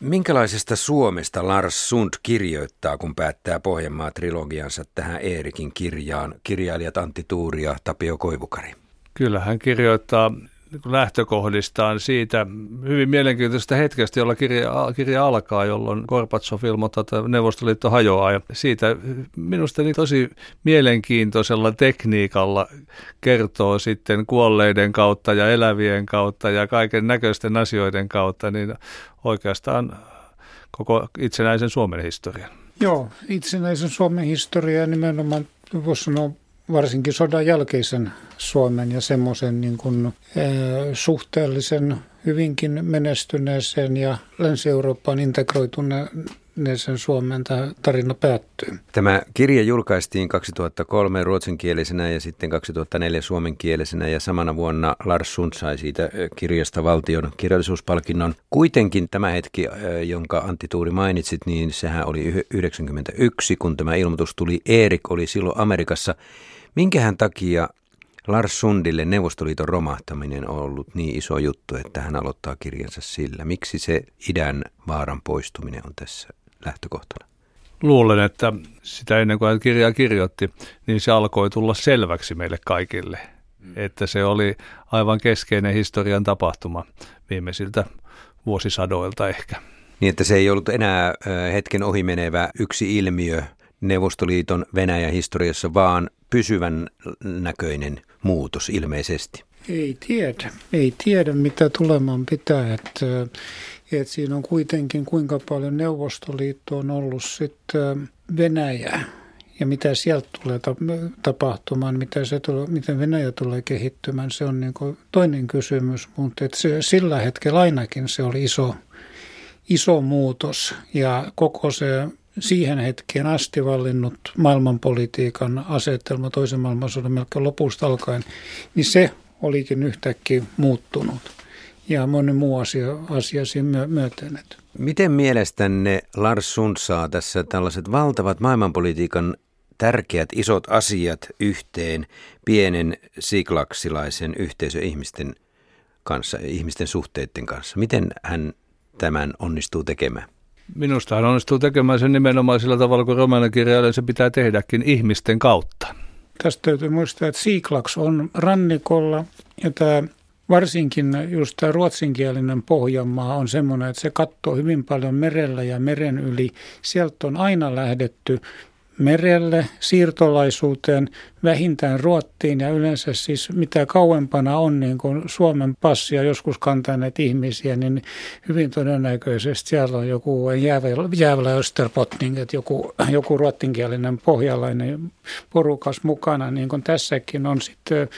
Minkälaisesta Suomesta Lars Sund kirjoittaa, kun päättää Pohjanmaa-trilogiansa tähän Eerikin kirjaan, kirjailijat Antti Tuuri ja Tapio Koivukari? Kyllä hän kirjoittaa lähtökohdistaan siitä hyvin mielenkiintoisesta hetkestä, jolla kirja, kirja alkaa, jolloin Gorbatsov ilmoittaa, että Neuvostoliitto hajoaa. Ja siitä minusta niin tosi mielenkiintoisella tekniikalla kertoo sitten kuolleiden kautta ja elävien kautta ja kaiken näköisten asioiden kautta, niin oikeastaan koko itsenäisen Suomen historian. Joo, itsenäisen Suomen historia nimenomaan voisi sanoa varsinkin sodan jälkeisen Suomen ja semmoisen niin kuin, äh, suhteellisen hyvinkin menestyneeseen ja Länsi-Eurooppaan integroituneeseen Suomen tämä tarina päättyy. Tämä kirja julkaistiin 2003 ruotsinkielisenä ja sitten 2004 suomenkielisenä ja samana vuonna Lars Sund sai siitä kirjasta valtion kirjallisuuspalkinnon. Kuitenkin tämä hetki, jonka Antti Tuuri mainitsit, niin sehän oli 1991, kun tämä ilmoitus tuli. Erik oli silloin Amerikassa. Minkähän takia Lars Sundille Neuvostoliiton romahtaminen on ollut niin iso juttu, että hän aloittaa kirjansa sillä. Miksi se idän vaaran poistuminen on tässä lähtökohtana? Luulen, että sitä ennen kuin hän kirjaa kirjoitti, niin se alkoi tulla selväksi meille kaikille. Mm. Että se oli aivan keskeinen historian tapahtuma viimeisiltä vuosisadoilta ehkä. Niin, että se ei ollut enää hetken ohimenevä yksi ilmiö Neuvostoliiton Venäjän historiassa, vaan pysyvän näköinen muutos ilmeisesti? Ei tiedä. Ei tiedä, mitä tulemaan pitää. Että, että siinä on kuitenkin kuinka paljon Neuvostoliitto on ollut sitten Venäjä ja mitä sieltä tulee tapahtumaan, mitä se tulee, miten Venäjä tulee kehittymään, se on niin toinen kysymys, mutta että se, sillä hetkellä ainakin se oli iso, iso muutos ja koko se siihen hetkeen asti vallinnut maailmanpolitiikan asetelma toisen maailmansodan melkein lopusta alkaen, niin se olikin yhtäkkiä muuttunut ja moni muu asia, asia siinä myöten. Miten mielestänne Lars Sund saa tässä tällaiset valtavat maailmanpolitiikan tärkeät isot asiat yhteen pienen siklaksilaisen yhteisön ihmisten kanssa, ihmisten suhteiden kanssa? Miten hän tämän onnistuu tekemään? Minusta hän onnistuu tekemään sen nimenomaan sillä tavalla, kun romaanikirjailija se pitää tehdäkin ihmisten kautta. Tästä täytyy muistaa, että Siiklaks on rannikolla ja tämä varsinkin just tämä ruotsinkielinen Pohjanmaa on semmoinen, että se katsoo hyvin paljon merellä ja meren yli. Sieltä on aina lähdetty merelle, siirtolaisuuteen, vähintään Ruottiin ja yleensä siis mitä kauempana on niin kuin Suomen passia joskus kantaneet ihmisiä, niin hyvin todennäköisesti siellä on joku jäävälä Österbottning, että joku, joku ruottinkielinen pohjalainen porukas mukana, niin kuin tässäkin on sitten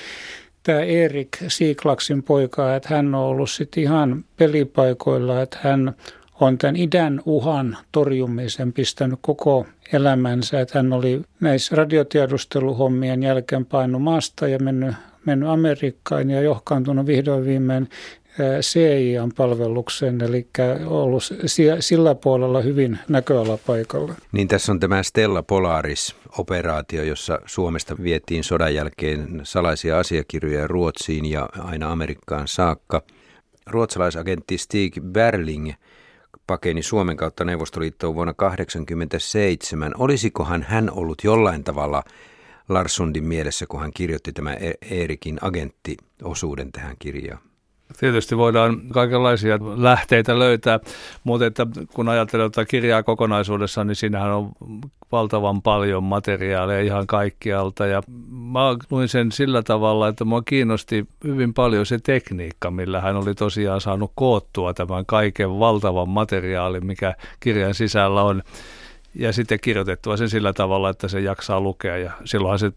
tämä Erik Siiklaksin poika, että hän on ollut sitten ihan pelipaikoilla, että hän on tämän idän uhan torjumisen pistänyt koko elämänsä. Että hän oli näissä radiotiedusteluhommien jälkeen painut maasta ja mennyt, mennyt Amerikkaan ja johkaantunut vihdoin viimein CIAn palvelukseen, eli ollut sillä puolella hyvin näköalapaikalla. Niin tässä on tämä Stella Polaris-operaatio, jossa Suomesta vietiin sodan jälkeen salaisia asiakirjoja Ruotsiin ja aina Amerikkaan saakka. Ruotsalaisagentti Stig Berling – pakeni Suomen kautta Neuvostoliittoon vuonna 1987. Olisikohan hän ollut jollain tavalla Larssundin mielessä, kun hän kirjoitti tämän Eerikin agenttiosuuden tähän kirjaan? Tietysti voidaan kaikenlaisia lähteitä löytää, mutta että kun ajattelee tätä kirjaa kokonaisuudessaan, niin siinähän on valtavan paljon materiaalia ihan kaikkialta. Ja mä luin sen sillä tavalla, että mua kiinnosti hyvin paljon se tekniikka, millä hän oli tosiaan saanut koottua tämän kaiken valtavan materiaalin, mikä kirjan sisällä on. Ja sitten kirjoitettua sen sillä tavalla, että se jaksaa lukea ja silloinhan se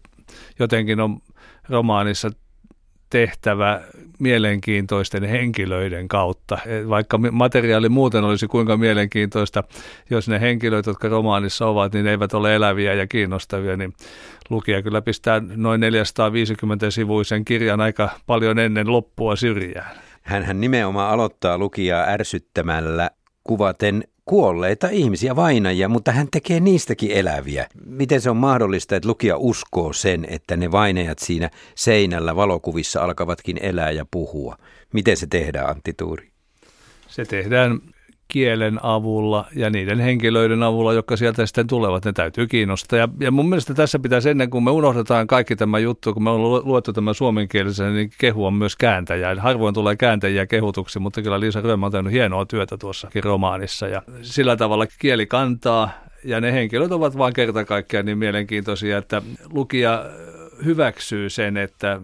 jotenkin on romaanissa tehtävä mielenkiintoisten henkilöiden kautta. Vaikka materiaali muuten olisi kuinka mielenkiintoista, jos ne henkilöt, jotka romaanissa ovat, niin eivät ole eläviä ja kiinnostavia, niin lukija kyllä pistää noin 450 sivuisen kirjan aika paljon ennen loppua syrjään. Hän nimenomaan aloittaa lukijaa ärsyttämällä kuvaten kuolleita ihmisiä, vainajia, mutta hän tekee niistäkin eläviä. Miten se on mahdollista, että lukija uskoo sen, että ne vainajat siinä seinällä valokuvissa alkavatkin elää ja puhua? Miten se tehdään, Antti Tuuri? Se tehdään kielen avulla ja niiden henkilöiden avulla, jotka sieltä sitten tulevat, ne täytyy kiinnostaa. Ja, ja mun mielestä tässä pitäisi ennen kuin me unohdetaan kaikki tämä juttu, kun me on luettu tämä suomenkielisen, niin kehu on myös kääntäjä. Harvoin tulee kääntäjiä kehutuksi, mutta kyllä Liisa Römmä on tehnyt hienoa työtä tuossakin romaanissa ja sillä tavalla kieli kantaa ja ne henkilöt ovat vain kerta kaikkiaan niin mielenkiintoisia, että lukija hyväksyy sen, että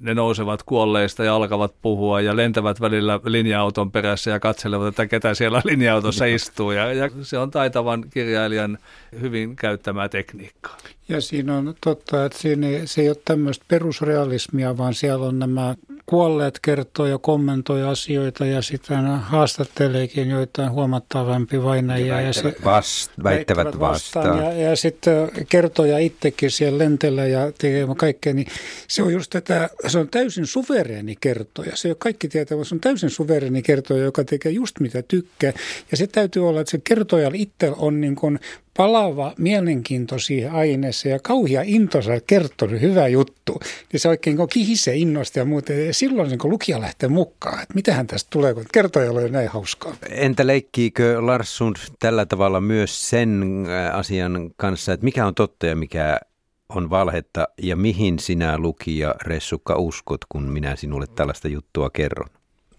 ne nousevat kuolleista ja alkavat puhua ja lentävät välillä linja-auton perässä ja katselevat, että ketä siellä linja-autossa istuu. Ja, ja se on taitavan kirjailijan hyvin käyttämää tekniikkaa. Ja siinä on totta, että siinä ei, se ei ole tämmöistä perusrealismia, vaan siellä on nämä kuolleet kertoo ja kommentoi asioita ja sitten haastatteleekin joitain huomattavampi vainajia. Ja, ja se, vast, väittävät vastaan. vastaan. Ja, ja sitten kertoja itsekin siellä lentelee ja tekee kaikkea, niin se on just tätä, se on täysin suvereeni kertoja. Se ei ole kaikki tietää, vaan se on täysin suvereeni kertoja, joka tekee just mitä tykkää. Ja se täytyy olla, että se kertojalla itse on niin kuin palava, mielenkiintoisia aineessa ja kauhia intosa kertoo hyvä juttu, niin se oikein kun kihisee innosta ja muuta. Ja silloin niin lukija lähtee mukaan, että mitähän tästä tulee, kun kertojalla on näin hauskaa. Entä leikkiikö Lars Sund tällä tavalla myös sen äh, asian kanssa, että mikä on totta ja mikä on valhetta ja mihin sinä lukija Ressukka uskot, kun minä sinulle tällaista juttua kerron?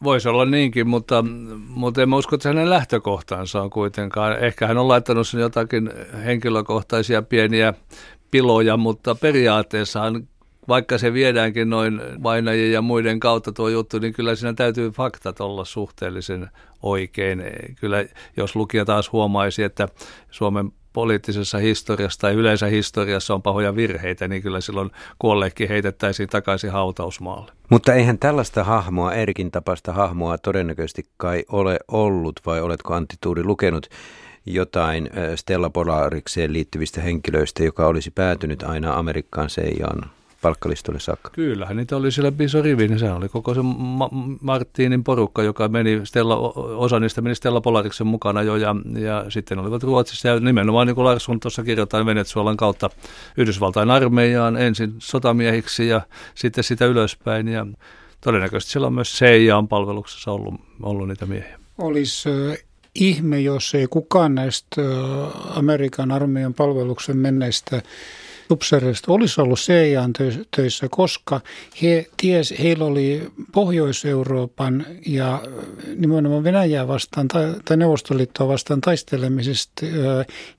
Voisi olla niinkin, mutta, mutta en usko, että hänen lähtökohtaansa on kuitenkaan. Ehkä hän on laittanut sen jotakin henkilökohtaisia pieniä piloja, mutta periaatteessahan vaikka se viedäänkin noin vainajien ja muiden kautta tuo juttu, niin kyllä siinä täytyy faktat olla suhteellisen oikein. Kyllä jos lukija taas huomaisi, että Suomen poliittisessa historiassa tai yleensä historiassa on pahoja virheitä, niin kyllä silloin kuolleekin heitettäisiin takaisin hautausmaalle. Mutta eihän tällaista hahmoa, Erikin tapasta hahmoa todennäköisesti kai ole ollut, vai oletko Antti Tuuri lukenut jotain Stella Polarikseen liittyvistä henkilöistä, joka olisi päätynyt aina Amerikkaan seijaan palkkalistolle saakka? Kyllähän niitä oli siellä iso rivi, niin se oli koko se Ma- Martinin porukka, joka meni, Stella, osa niistä meni Stella Polariksen mukana jo, ja, ja sitten olivat Ruotsissa, ja nimenomaan niin kuin Larsson tuossa kirjoittaa Venezuelan kautta Yhdysvaltain armeijaan ensin sotamiehiksi ja sitten sitä ylöspäin, ja todennäköisesti siellä on myös CIAn palveluksessa ollut, ollut niitä miehiä. Olisi ihme, jos ei kukaan näistä Amerikan armeijan palveluksen menneistä upseereista olisi ollut CIAn töissä, koska he ties, heillä oli Pohjois-Euroopan ja nimenomaan Venäjää vastaan tai, tai Neuvostoliittoa vastaan taistelemisesta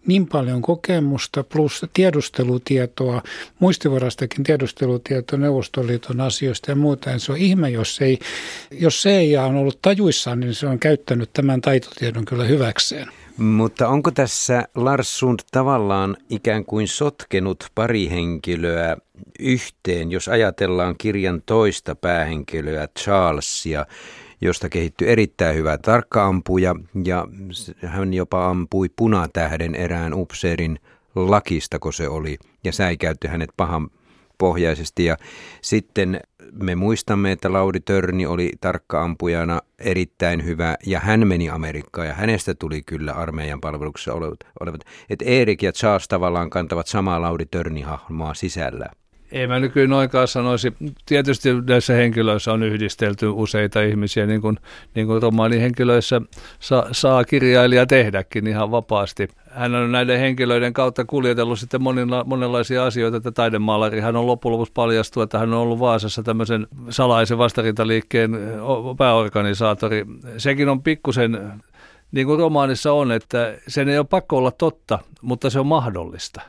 niin paljon kokemusta plus tiedustelutietoa, muistivarastakin tiedustelutietoa Neuvostoliiton asioista ja muuta. Se on ihme, jos, ei, jos CIA on ollut tajuissaan, niin se on käyttänyt tämän taitotiedon kyllä hyväkseen. Mutta onko tässä Lars Sund tavallaan ikään kuin sotkenut pari henkilöä yhteen, jos ajatellaan kirjan toista päähenkilöä Charlesia, josta kehittyi erittäin hyvä tarkkaampuja ja hän jopa ampui punatähden erään upseerin lakista, kun se oli, ja säikäytti hänet pahan pohjaisesti. Ja sitten me muistamme, että Lauri Törni oli tarkkaampujana erittäin hyvä ja hän meni Amerikkaan ja hänestä tuli kyllä armeijan palveluksessa olevat. Että Erik ja Charles tavallaan kantavat samaa Lauri Törni-hahmoa sisällä. Ei mä nykyään noinkaan sanoisi. Tietysti näissä henkilöissä on yhdistelty useita ihmisiä, niin kuin, niin kuin romaanihenkilöissä saa, saa kirjailija tehdäkin ihan vapaasti. Hän on näiden henkilöiden kautta kuljetellut sitten monilla, monenlaisia asioita, että taidemaalari hän on loppujen lopuksi paljastunut, että hän on ollut Vaasassa tämmöisen salaisen vastarintaliikkeen pääorganisaattori. Sekin on pikkusen, niin kuin romaanissa on, että sen ei ole pakko olla totta, mutta se on mahdollista.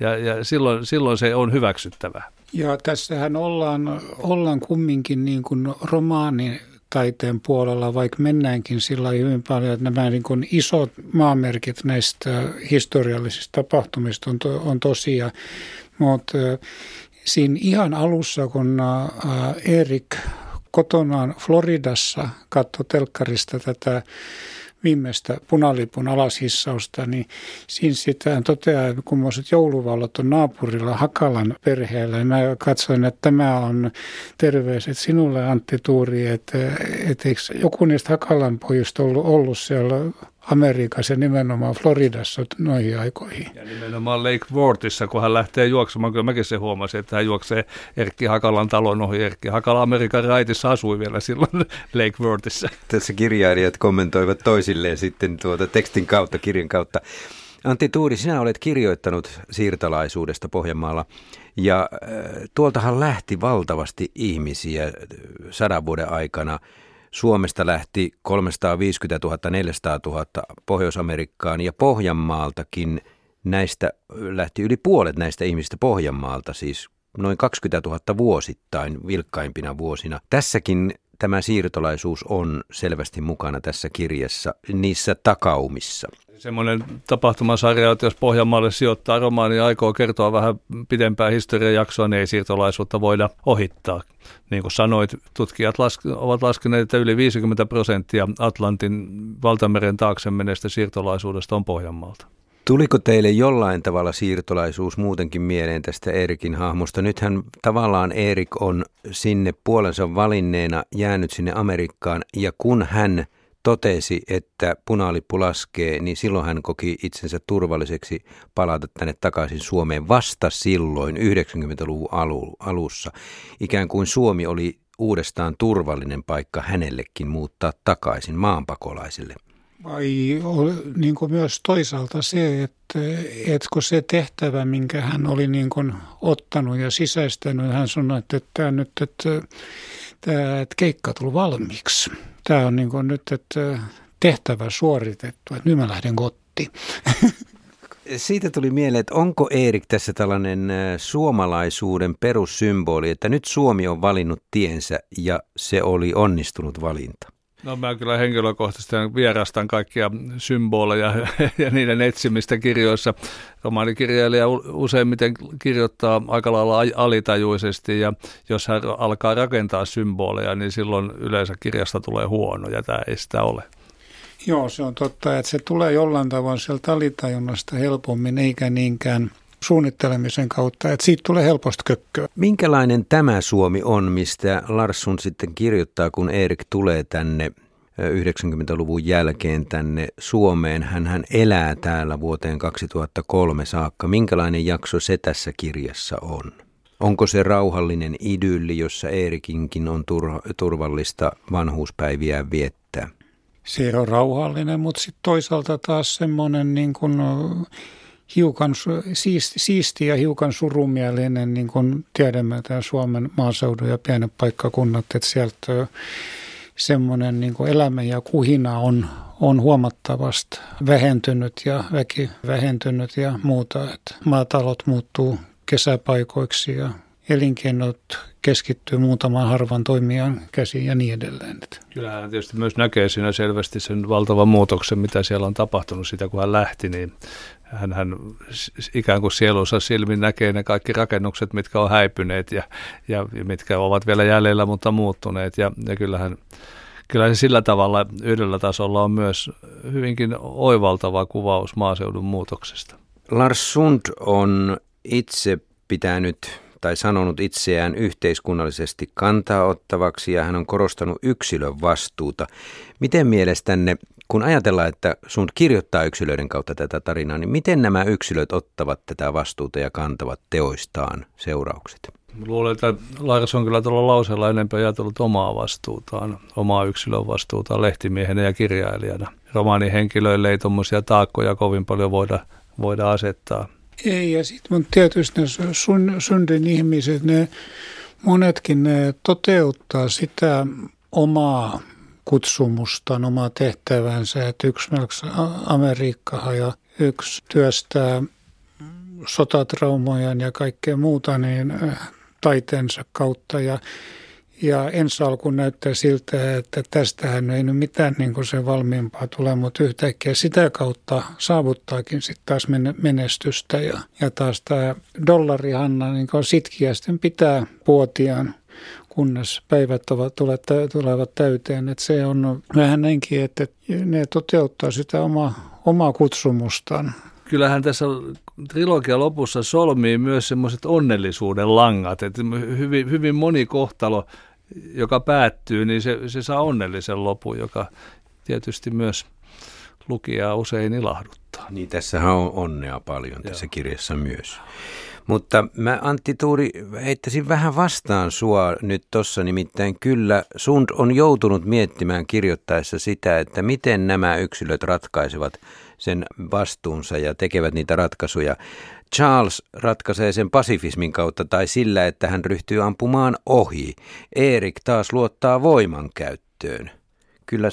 Ja, ja silloin, silloin se on hyväksyttävää. Ja tässähän ollaan, ollaan kumminkin niin kuin romaani taiteen puolella, vaikka mennäänkin sillä hyvin paljon, että nämä niin kuin isot maamerkit näistä historiallisista tapahtumista on, to, on tosia. Mutta siinä ihan alussa, kun Erik kotonaan Floridassa katsoi telkkarista tätä viimeistä punalipun alashissausta, niin siinä sitä toteaa, että kummoiset jouluvallot on naapurilla Hakalan perheellä. Ja mä katsoin, että tämä on terveiset sinulle Antti Tuuri, että, että eikö joku niistä Hakalan pojista ollut, ollut siellä Amerikassa ja nimenomaan Floridassa noihin aikoihin. Ja nimenomaan Lake Worthissa, kun hän lähtee juoksemaan, kyllä mäkin se huomasin, että hän juoksee Erkki Hakalan talon ohi. Erkki Hakala Amerikan raitissa asui vielä silloin Lake Worthissa. Tässä kirjailijat kommentoivat toisilleen sitten tuota tekstin kautta, kirjan kautta. Antti Tuuri, sinä olet kirjoittanut siirtolaisuudesta Pohjanmaalla ja äh, tuoltahan lähti valtavasti ihmisiä sadan vuoden aikana. Suomesta lähti 350 000, 400 000 Pohjois-Amerikkaan ja Pohjanmaaltakin näistä lähti yli puolet näistä ihmistä Pohjanmaalta, siis noin 20 000 vuosittain vilkkaimpina vuosina. Tässäkin tämä siirtolaisuus on selvästi mukana tässä kirjassa niissä takaumissa. Semmoinen tapahtumasarja, että jos Pohjanmaalle sijoittaa romaani ja aikoo kertoa vähän pidempää historiajaksoa, niin ei siirtolaisuutta voida ohittaa. Niin kuin sanoit, tutkijat laske, ovat laskeneet, että yli 50 prosenttia Atlantin valtameren taakse menestä siirtolaisuudesta on Pohjanmaalta. Tuliko teille jollain tavalla siirtolaisuus muutenkin mieleen tästä Eerikin hahmosta? Nythän tavallaan Erik on sinne puolensa valinneena jäänyt sinne Amerikkaan ja kun hän totesi, että punalippu laskee, niin silloin hän koki itsensä turvalliseksi palata tänne takaisin Suomeen vasta silloin 90-luvun alussa. Ikään kuin Suomi oli uudestaan turvallinen paikka hänellekin muuttaa takaisin maanpakolaiselle. Vai niin kuin myös toisaalta se, että, kun se tehtävä, minkä hän oli niin kuin ottanut ja sisäistänyt, hän sanoi, että, että nyt että, että, että keikka tuli valmiiksi. Tämä on niin kuin nyt että tehtävä suoritettu, että nyt mä lähden kotiin. Siitä tuli mieleen, että onko Erik tässä tällainen suomalaisuuden perussymboli, että nyt Suomi on valinnut tiensä ja se oli onnistunut valinta? No mä kyllä henkilökohtaisesti vierastan kaikkia symboleja ja niiden etsimistä kirjoissa. Romaanikirjailija useimmiten kirjoittaa aika lailla alitajuisesti ja jos hän alkaa rakentaa symboleja, niin silloin yleensä kirjasta tulee huono ja tämä ei sitä ole. Joo, se on totta, että se tulee jollain tavoin sieltä alitajunnasta helpommin eikä niinkään – suunnittelemisen kautta, että siitä tulee helposti kökköä. Minkälainen tämä Suomi on, mistä Larsson sitten kirjoittaa, kun Erik tulee tänne 90-luvun jälkeen tänne Suomeen. Hän, hän elää täällä vuoteen 2003 saakka. Minkälainen jakso se tässä kirjassa on? Onko se rauhallinen idylli, jossa Eerikinkin on turvallista vanhuuspäiviä viettää? Se on rauhallinen, mutta sitten toisaalta taas semmoinen niin kuin hiukan siisti, siisti ja hiukan surumielinen, niin kuin tiedämme tämä Suomen maaseudun ja pienet paikkakunnat, että sieltä semmoinen niin elämä ja kuhina on, on huomattavasti vähentynyt ja väki vähentynyt ja muuta. Että maatalot muuttuu kesäpaikoiksi ja elinkeinot keskittyy muutamaan harvan toimijan käsiin ja niin edelleen. Kyllähän tietysti myös näkee siinä selvästi sen valtavan muutoksen, mitä siellä on tapahtunut sitä, kun hän lähti, niin hän, hän ikään kuin sielunsa silmin näkee ne kaikki rakennukset, mitkä on häipyneet ja, ja mitkä ovat vielä jäljellä, mutta muuttuneet. Ja, ja kyllähän, kyllähän se sillä tavalla yhdellä tasolla on myös hyvinkin oivaltava kuvaus maaseudun muutoksesta. Lars Sund on itse pitänyt tai sanonut itseään yhteiskunnallisesti kantaa ottavaksi ja hän on korostanut yksilön vastuuta. Miten mielestänne kun ajatellaan, että sun kirjoittaa yksilöiden kautta tätä tarinaa, niin miten nämä yksilöt ottavat tätä vastuuta ja kantavat teoistaan seuraukset? Luulen, että Lars on kyllä tuolla lauseella enemmän ajatellut omaa vastuutaan, omaa yksilön vastuutaan lehtimiehenä ja kirjailijana. Romaanihenkilöille ei tuommoisia taakkoja kovin paljon voida, voida asettaa. Ei, ja sitten tietysti ne sun, syndin ihmiset, ne monetkin ne toteuttaa sitä omaa kutsumustaan, omaa tehtävänsä, että yksi Amerikkaa ja yksi työstää sotatraumoja ja kaikkea muuta niin äh, taiteensa kautta. Ja ja ensi alkuun näyttää siltä, että tästähän ei nyt mitään niin kuin se valmiimpaa tule, mutta yhtäkkiä sitä kautta saavuttaakin sitten taas menestystä. Ja, ja taas tämä dollarihanna niin sitkiästi pitää puotiaan kunnes päivät ovat, tulevat täyteen. Että se on vähän näinkin, että ne toteuttaa sitä omaa, omaa kutsumustaan. Kyllähän tässä trilogia lopussa solmii myös semmoiset onnellisuuden langat, että hyvin, hyvin moni kohtalo, joka päättyy, niin se, se saa onnellisen lopun, joka tietysti myös lukijaa usein ilahduttaa. Niin, tässähän on onnea paljon tässä Joo. kirjassa myös. Mutta mä Antti Tuuri heittäisin vähän vastaan sua nyt tuossa, nimittäin kyllä Sund on joutunut miettimään kirjoittaessa sitä, että miten nämä yksilöt ratkaisevat sen vastuunsa ja tekevät niitä ratkaisuja. Charles ratkaisee sen pasifismin kautta tai sillä, että hän ryhtyy ampumaan ohi. Erik taas luottaa voiman käyttöön kyllä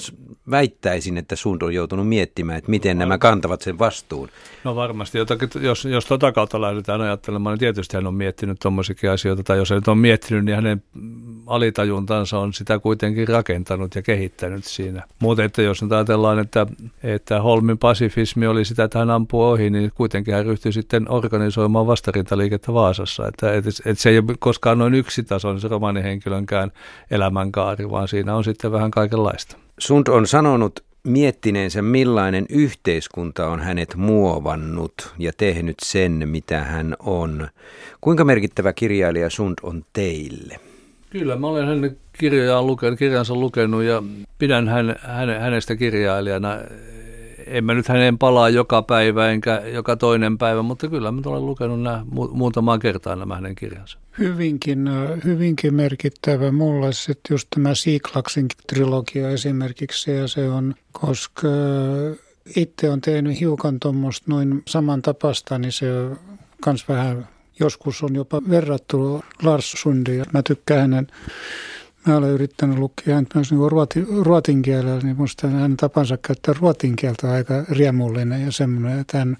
väittäisin, että Sund on joutunut miettimään, että miten nämä kantavat sen vastuun. No varmasti, jotakin, jos, jos tota kautta lähdetään ajattelemaan, niin tietysti hän on miettinyt tuommoisiakin asioita, tai jos hän nyt on miettinyt, niin hänen alitajuntansa on sitä kuitenkin rakentanut ja kehittänyt siinä. Mutta että jos nyt ajatellaan, että, että Holmin pasifismi oli sitä, että hän ampuu ohi, niin kuitenkin hän ryhtyi sitten organisoimaan vastarintaliikettä Vaasassa. Että, että, että se ei ole koskaan noin yksitasoinen se romaanihenkilönkään elämänkaari, vaan siinä on sitten vähän kaikenlaista. Sund on sanonut miettineensä, millainen yhteiskunta on hänet muovannut ja tehnyt sen, mitä hän on. Kuinka merkittävä kirjailija Sund on teille? Kyllä, mä olen hänen kirjansa lukenut ja pidän hän, häne, hänestä kirjailijana. En mä nyt hänen palaa joka päivä enkä joka toinen päivä, mutta kyllä mä olen lukenut nämä, muutamaan kertaan nämä hänen kirjansa. Hyvinkin, hyvinkin merkittävä mulle sitten just tämä Siiklaksin trilogia esimerkiksi ja se on, koska itse on tehnyt hiukan tuommoista noin samantapasta, niin se myös vähän Joskus on jopa verrattu Lars Sundia. Mä tykkään hänen Mä olen yrittänyt lukea häntä myös niin ruoti, ruotin kielellä, niin minusta hänen tapansa käyttää ruotin kieltä aika riemullinen ja semmoinen, että hän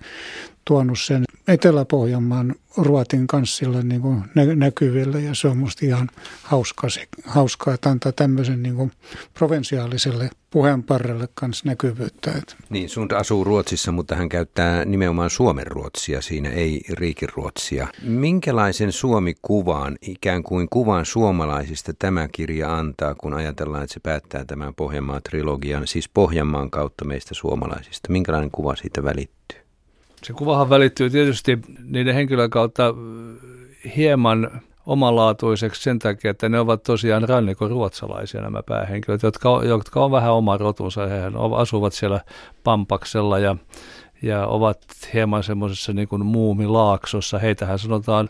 tuonut sen Etelä-Pohjanmaan ruotin kanssilla niin kuin näkyville ja se on musta ihan hauska, se, hauskaa, että antaa tämmöisen niin kuin provensiaaliselle puheenparrelle kanssa näkyvyyttä. Niin, sun asuu Ruotsissa, mutta hän käyttää nimenomaan Suomen ruotsia siinä, ei riikin ruotsia. Minkälaisen Suomi-kuvan, ikään kuin kuvan suomalaisista tämä kirja antaa, kun ajatellaan, että se päättää tämän Pohjanmaan-trilogian, siis Pohjanmaan kautta meistä suomalaisista? Minkälainen kuva siitä välittyy? Se kuvahan välittyy tietysti niiden henkilöiden kautta hieman omalaatuiseksi sen takia, että ne ovat tosiaan rannikon ruotsalaisia nämä päähenkilöt, jotka, jotka on vähän oma rotunsa. He asuvat siellä Pampaksella ja, ja ovat hieman semmoisessa niin kuin muumilaaksossa. Heitähän sanotaan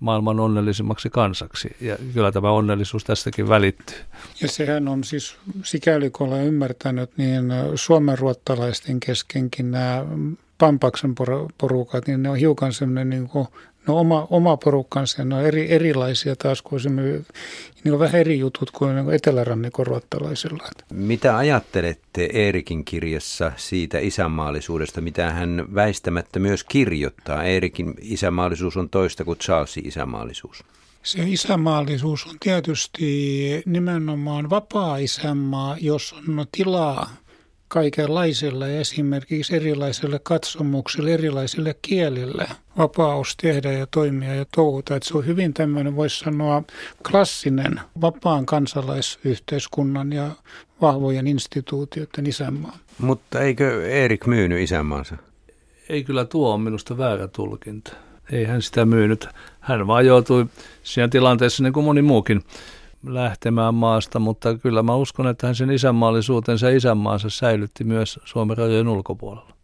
maailman onnellisimmaksi kansaksi. Ja kyllä tämä onnellisuus tästäkin välittyy. Ja sehän on siis, sikäli kun olen ymmärtänyt, niin suomenruottalaisten keskenkin nämä Pampaksen porukat, niin ne on hiukan semmoinen niin kuin, no oma, oma porukkansa, ne on eri, erilaisia taas kuin niin on vähän eri jutut kuin niin etelärannikon ruottalaisilla. Mitä ajattelette Eerikin kirjassa siitä isänmaallisuudesta, mitä hän väistämättä myös kirjoittaa? Eerikin isänmaallisuus on toista kuin Charlesin isänmaallisuus. Se isänmaallisuus on tietysti nimenomaan vapaa isänmaa, jos on tilaa kaikenlaisille esimerkiksi erilaisille katsomuksille, erilaisille kielille vapaus tehdä ja toimia ja touhuta. Että se on hyvin tämmöinen, voisi sanoa, klassinen vapaan kansalaisyhteiskunnan ja vahvojen instituutioiden isänmaa. Mutta eikö Erik myynyt isänmaansa? Ei kyllä tuo on minusta väärä tulkinta. Ei hän sitä myynyt. Hän vaan joutui siinä tilanteessa niin kuin moni muukin lähtemään maasta, mutta kyllä mä uskon, että hän sen isänmaallisuutensa ja isänmaansa säilytti myös Suomen rajojen ulkopuolella.